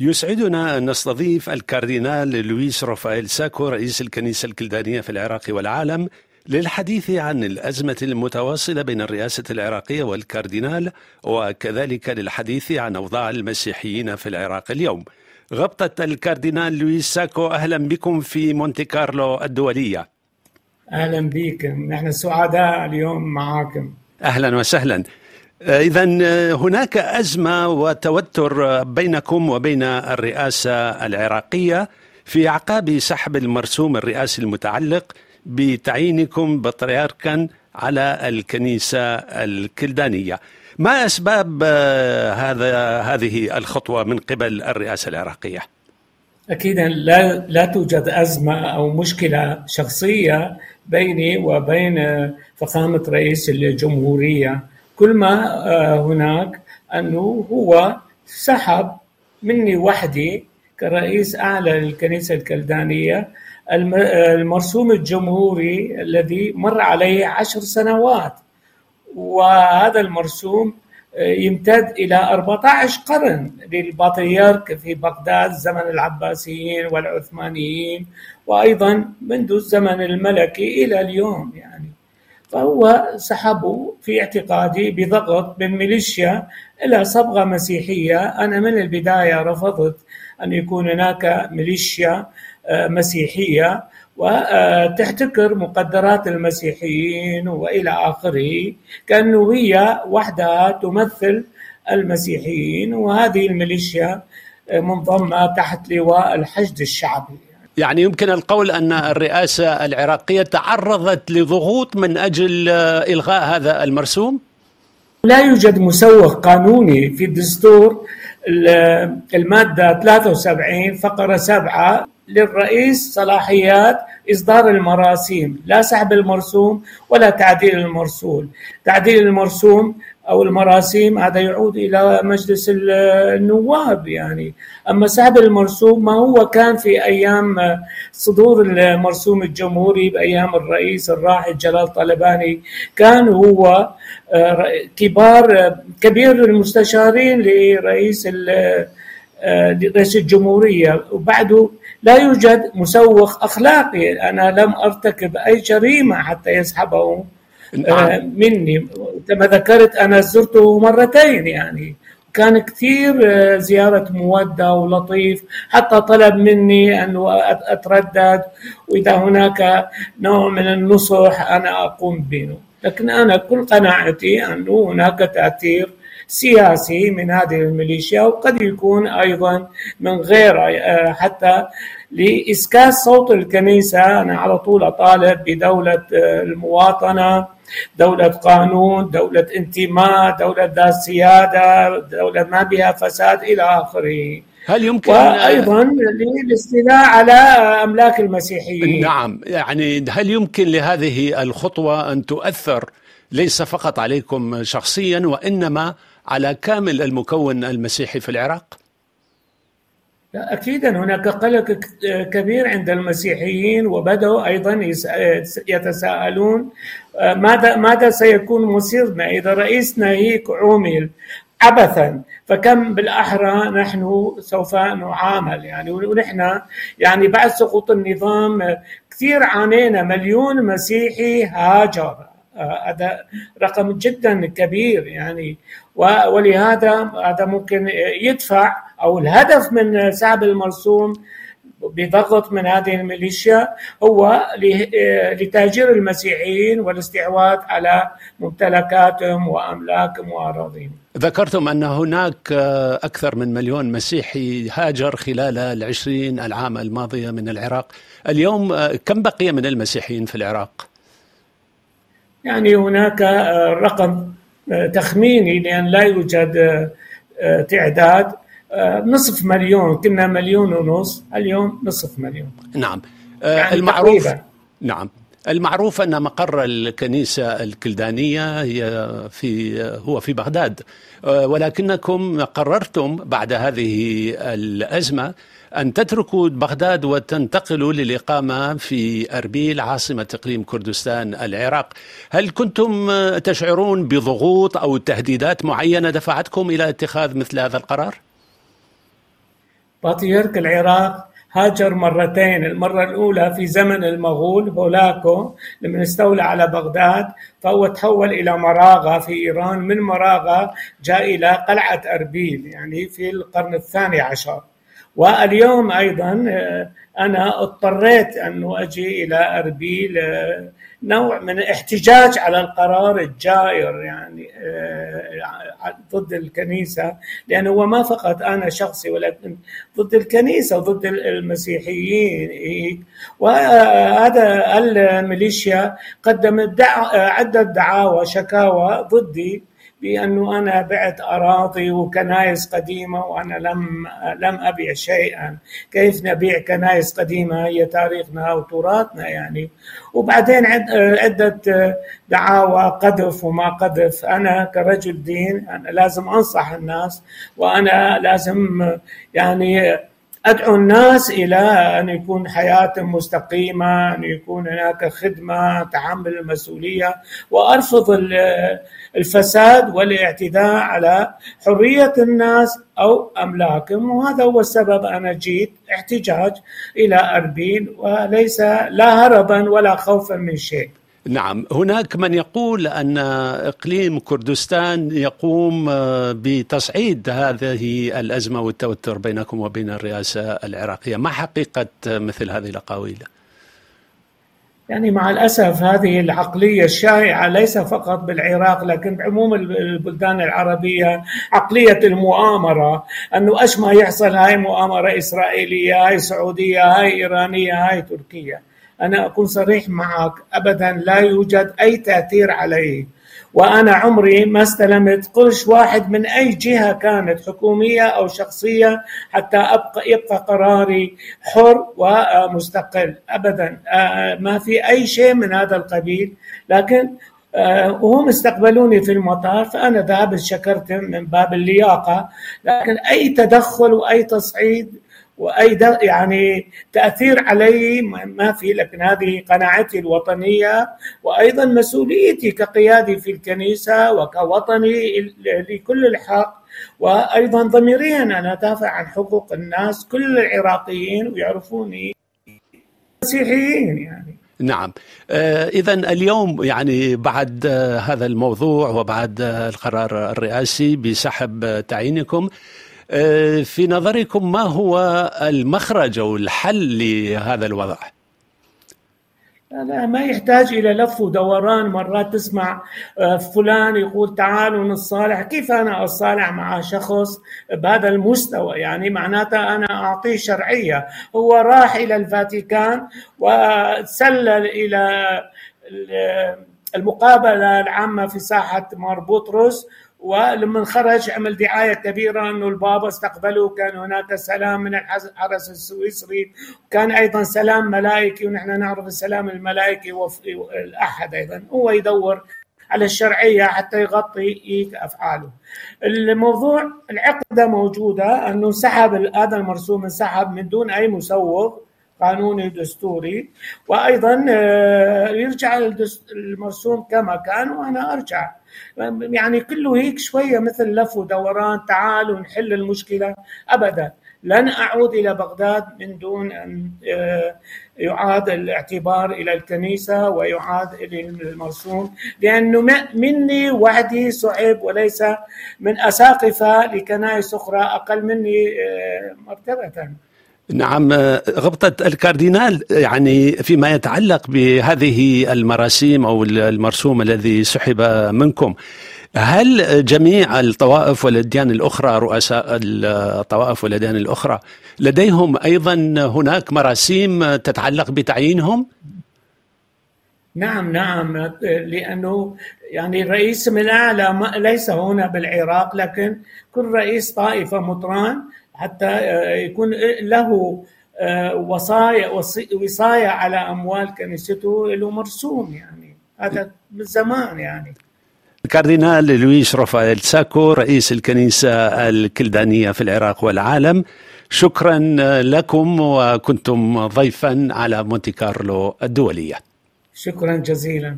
يسعدنا أن نستضيف الكاردينال لويس رافائيل ساكو رئيس الكنيسة الكلدانية في العراق والعالم للحديث عن الأزمة المتواصلة بين الرئاسة العراقية والكاردينال وكذلك للحديث عن أوضاع المسيحيين في العراق اليوم. غبطة الكاردينال لويس ساكو أهلا بكم في مونتي كارلو الدولية. أهلا بكم. نحن سعداء اليوم معكم أهلا وسهلا. إذا هناك أزمة وتوتر بينكم وبين الرئاسة العراقية في أعقاب سحب المرسوم الرئاسي المتعلق بتعيينكم بطريركا على الكنيسة الكلدانية ما أسباب هذا هذه الخطوة من قبل الرئاسة العراقية؟ أكيدا لا لا توجد أزمة أو مشكلة شخصية بيني وبين فخامة رئيس الجمهورية كل ما هناك أنه هو سحب مني وحدي كرئيس أعلى للكنيسة الكلدانية المرسوم الجمهوري الذي مر عليه عشر سنوات. وهذا المرسوم يمتد إلى 14 قرن للبطريرك في بغداد زمن العباسيين والعثمانيين وأيضا منذ الزمن الملكي إلى اليوم يعني. فهو سحبه في اعتقادي بضغط من ميليشيا إلى صبغة مسيحية. أنا من البداية رفضت أن يكون هناك ميليشيا مسيحية وتحتكر مقدرات المسيحيين وإلى آخره كانه هي وحدها تمثل المسيحيين. وهذه الميليشيا منضمه تحت لواء الحشد الشعبي. يعني يمكن القول أن الرئاسة العراقية تعرضت لضغوط من أجل إلغاء هذا المرسوم؟ لا يوجد مسوغ قانوني في الدستور المادة 73 فقرة 7 للرئيس صلاحيات إصدار المراسيم لا سحب المرسوم ولا تعديل المرسول تعديل المرسوم أو المراسيم هذا يعود إلى مجلس النواب يعني. أما سحب المرسوم ما هو كان في أيام صدور المرسوم الجمهوري بأيام الرئيس الراحل جلال طلباني كان هو كبار كبير المستشارين لرئيس رئيس الجمهورية. وبعده لا يوجد مسوق أخلاقي. أنا لم أرتكب أي جريمة حتى يسحبه. مني. كما ذكرت أنا زرته مرتين يعني. كان كثير زيارة مودة ولطيف. حتى طلب مني أن أتردد. وإذا هناك نوع من النصح أنا أقوم به لكن أنا كل قناعتي أنه هناك تأثير سياسي من هذه الميليشيا وقد يكون أيضا من غيرها حتى لاسكات صوت الكنيسة أنا على طول أطالب بدولة المواطنة دولة قانون، دولة انتماء، دولة ذات سيادة، دولة ما بها فساد إلى آخره. هل يمكن وأيضا للاستيلاء على أملاك المسيحيين نعم يعني هل يمكن لهذه الخطوة أن تؤثر ليس فقط عليكم شخصيا وإنما على كامل المكون المسيحي في العراق؟ اكيدا هناك قلق كبير عند المسيحيين وبدأوا أيضا يتساءلون ماذا ماذا سيكون مصيرنا إذا رئيسنا هيك عومل عبثا؟ فكم بالأحرى نحن سوف نعامل؟ يعني ونحن يعني بعد سقوط النظام كثير عانينا مليون مسيحي هاجر هذا رقم جدا كبير يعني ولهذا هذا ممكن يدفع أو الهدف من سحب المرسوم بضغط من هذه الميليشيا هو لتهجير المسيحيين والاستعواذ على ممتلكاتهم وأملاكهم وأراضيهم. ذكرتم أن هناك أكثر من مليون مسيحي هاجر خلال العشرين العام الماضيه من العراق، اليوم كم بقي من المسيحيين في العراق؟ يعني هناك رقم تخميني لأن لا يوجد تعداد نصف مليون كنا مليون ونص اليوم نصف مليون. نعم. يعني المعروف تقريبا. نعم. المعروف أن مقر الكنيسة الكلدانية هي في هو في بغداد. ولكنكم قررتم بعد هذه الأزمة أن تتركوا بغداد وتنتقلوا للإقامة في أربيل عاصمة إقليم كردستان العراق، هل كنتم تشعرون بضغوط أو تهديدات معينة دفعتكم إلى اتخاذ مثل هذا القرار؟ بطريرك العراق هاجر مرتين المرة الأولى في زمن المغول هولاكو لما استولى على بغداد فهو تحول إلى مراغة في إيران. من مراغة؟ جاء إلى قلعة أربيل يعني في القرن الثاني عشر. واليوم أيضا آه، أنا اضطريت أنه أجي إلى أربيل آه، نوع من الاحتجاج على القرار الجائر يعني آه، ضد الكنيسة لأنه هو ما فقط أنا شخصي ولكن ضد الكنيسة وضد المسيحيين وهذا الميليشيا قدمت عدة دعاوى شكاوى ضدي. بأنه أنا بعت أراضي وكنائس قديمة وأنا لم لم أبيع شيئا، كيف نبيع كنائس قديمة؟ هي تاريخنا وتراثنا يعني، وبعدين عدة دعاوى قذف وما قذف، أنا كرجل دين أنا لازم أنصح الناس وأنا لازم يعني أدعو الناس إلى أن يكون حياتهم مستقيمة، أن يكون هناك خدمة، تحمل المسؤولية، وأرفض الفساد والاعتداء على حرية الناس أو أملاكهم، وهذا هو السبب أنا جيت احتجاج إلى أربيل وليس لا هربا ولا خوفا من شيء. نعم. هناك من يقول أن إقليم كردستان يقوم آه، بتصعيد هذه الأزمة والتوتر بينكم وبين الرئاسة العراقية. ما حقيقة مثل هذه الأقاويل؟ يعني مع الأسف هذه العقلية الشائعة ليس فقط بالعراق لكن بعموم البلدان العربية عقلية المؤامرة أنه إيش ما يحصل. هاي مؤامرة إسرائيلية هاي سعودية هاي إيرانية هاي تركية. أنا أكون صريح معك. أبدا لا يوجد أي تأثير علي وأنا عمري ما استلمت قرش واحد من أي جهة كانت حكومية أو شخصية حتى أبقى يبقى قراري حر ومستقل. أبدا. آه، ما في أي شيء من هذا القبيل. لكن آه، وهم استقبلوني في المطار فأنا ذهبت شكرتهم من باب اللياقة. لكن أي تدخل وأي تصعيد واي يعني تأثير علي ما في لكن هذه قناعتي الوطنية وأيضا مسؤوليتي كقيادي في الكنيسة وكوطني لكل الحق. وأيضا ضميريا أنا أدافع عن حقوق الناس كل العراقيين ويعرفوني مسيحيين يعني. نعم. آه اذا اليوم يعني بعد آه هذا الموضوع وبعد آه القرار الرئاسي بسحب تعيينكم في نظركم ما هو المخرج أو الحل لهذا الوضع؟ لا ما يحتاج إلى لف ودوران مرات تسمع آه، فلان يقول تعالوا نتصالح كيف أنا اتصالح مع شخص بهذا المستوى؟ يعني معناتها أنا أعطيه شرعية. هو راح إلى الفاتيكان وسلل إلى المقابلة العامة في ساحة مار بطرس ولما خرج عمل دعاية كبيرة أنه البابا استقبله كان هناك سلام من الحرس السويسري. كان أيضا سلام ملائكي ونحن نعرف السلام الملائكي الأحد أيضا. هو يدور على الشرعية حتى يغطي أفعاله. الموضوع العقدة موجودة أنه سحب هذا المرسوم انسحب من دون أي مسوغ. قانوني دستوري وأيضا آه، يرجع المرسوم كما كان وأنا أرجع. يعني كله هيك شوية مثل لف ودوران تعالوا نحل المشكلة. ابدا. لن أعود إلى بغداد من دون أن آه، يعاد الاعتبار إلى الكنيسة ويعاد إلى المرسوم لأنه مني وحدي صعب وليس من أساقفة لكنائس أخرى أقل مني آه، مرتبة. نعم غبطة الكاردينال يعني فيما يتعلق بهذه المراسيم أو المرسوم الذي سحب منكم هل جميع الطوائف والأديان الأخرى رؤساء الطوائف والأديان الأخرى لديهم أيضا هناك مراسيم تتعلق بتعيينهم؟ نعم نعم لأنه يعني الرئيس من الأعلى ليس هنا بالعراق لكن كل رئيس طائفة مطران حتى آه، يكون له آه، وصايا وصايا على أموال كنيسته له مرسوم يعني. هذا من زمان يعني. الكاردينال لويس رافائيل ساكو رئيس الكنيسة الكلدانية في العراق والعالم. شكرا لكم وكنتم ضيفا على مونتي كارلو الدولية. شكرا جزيلا.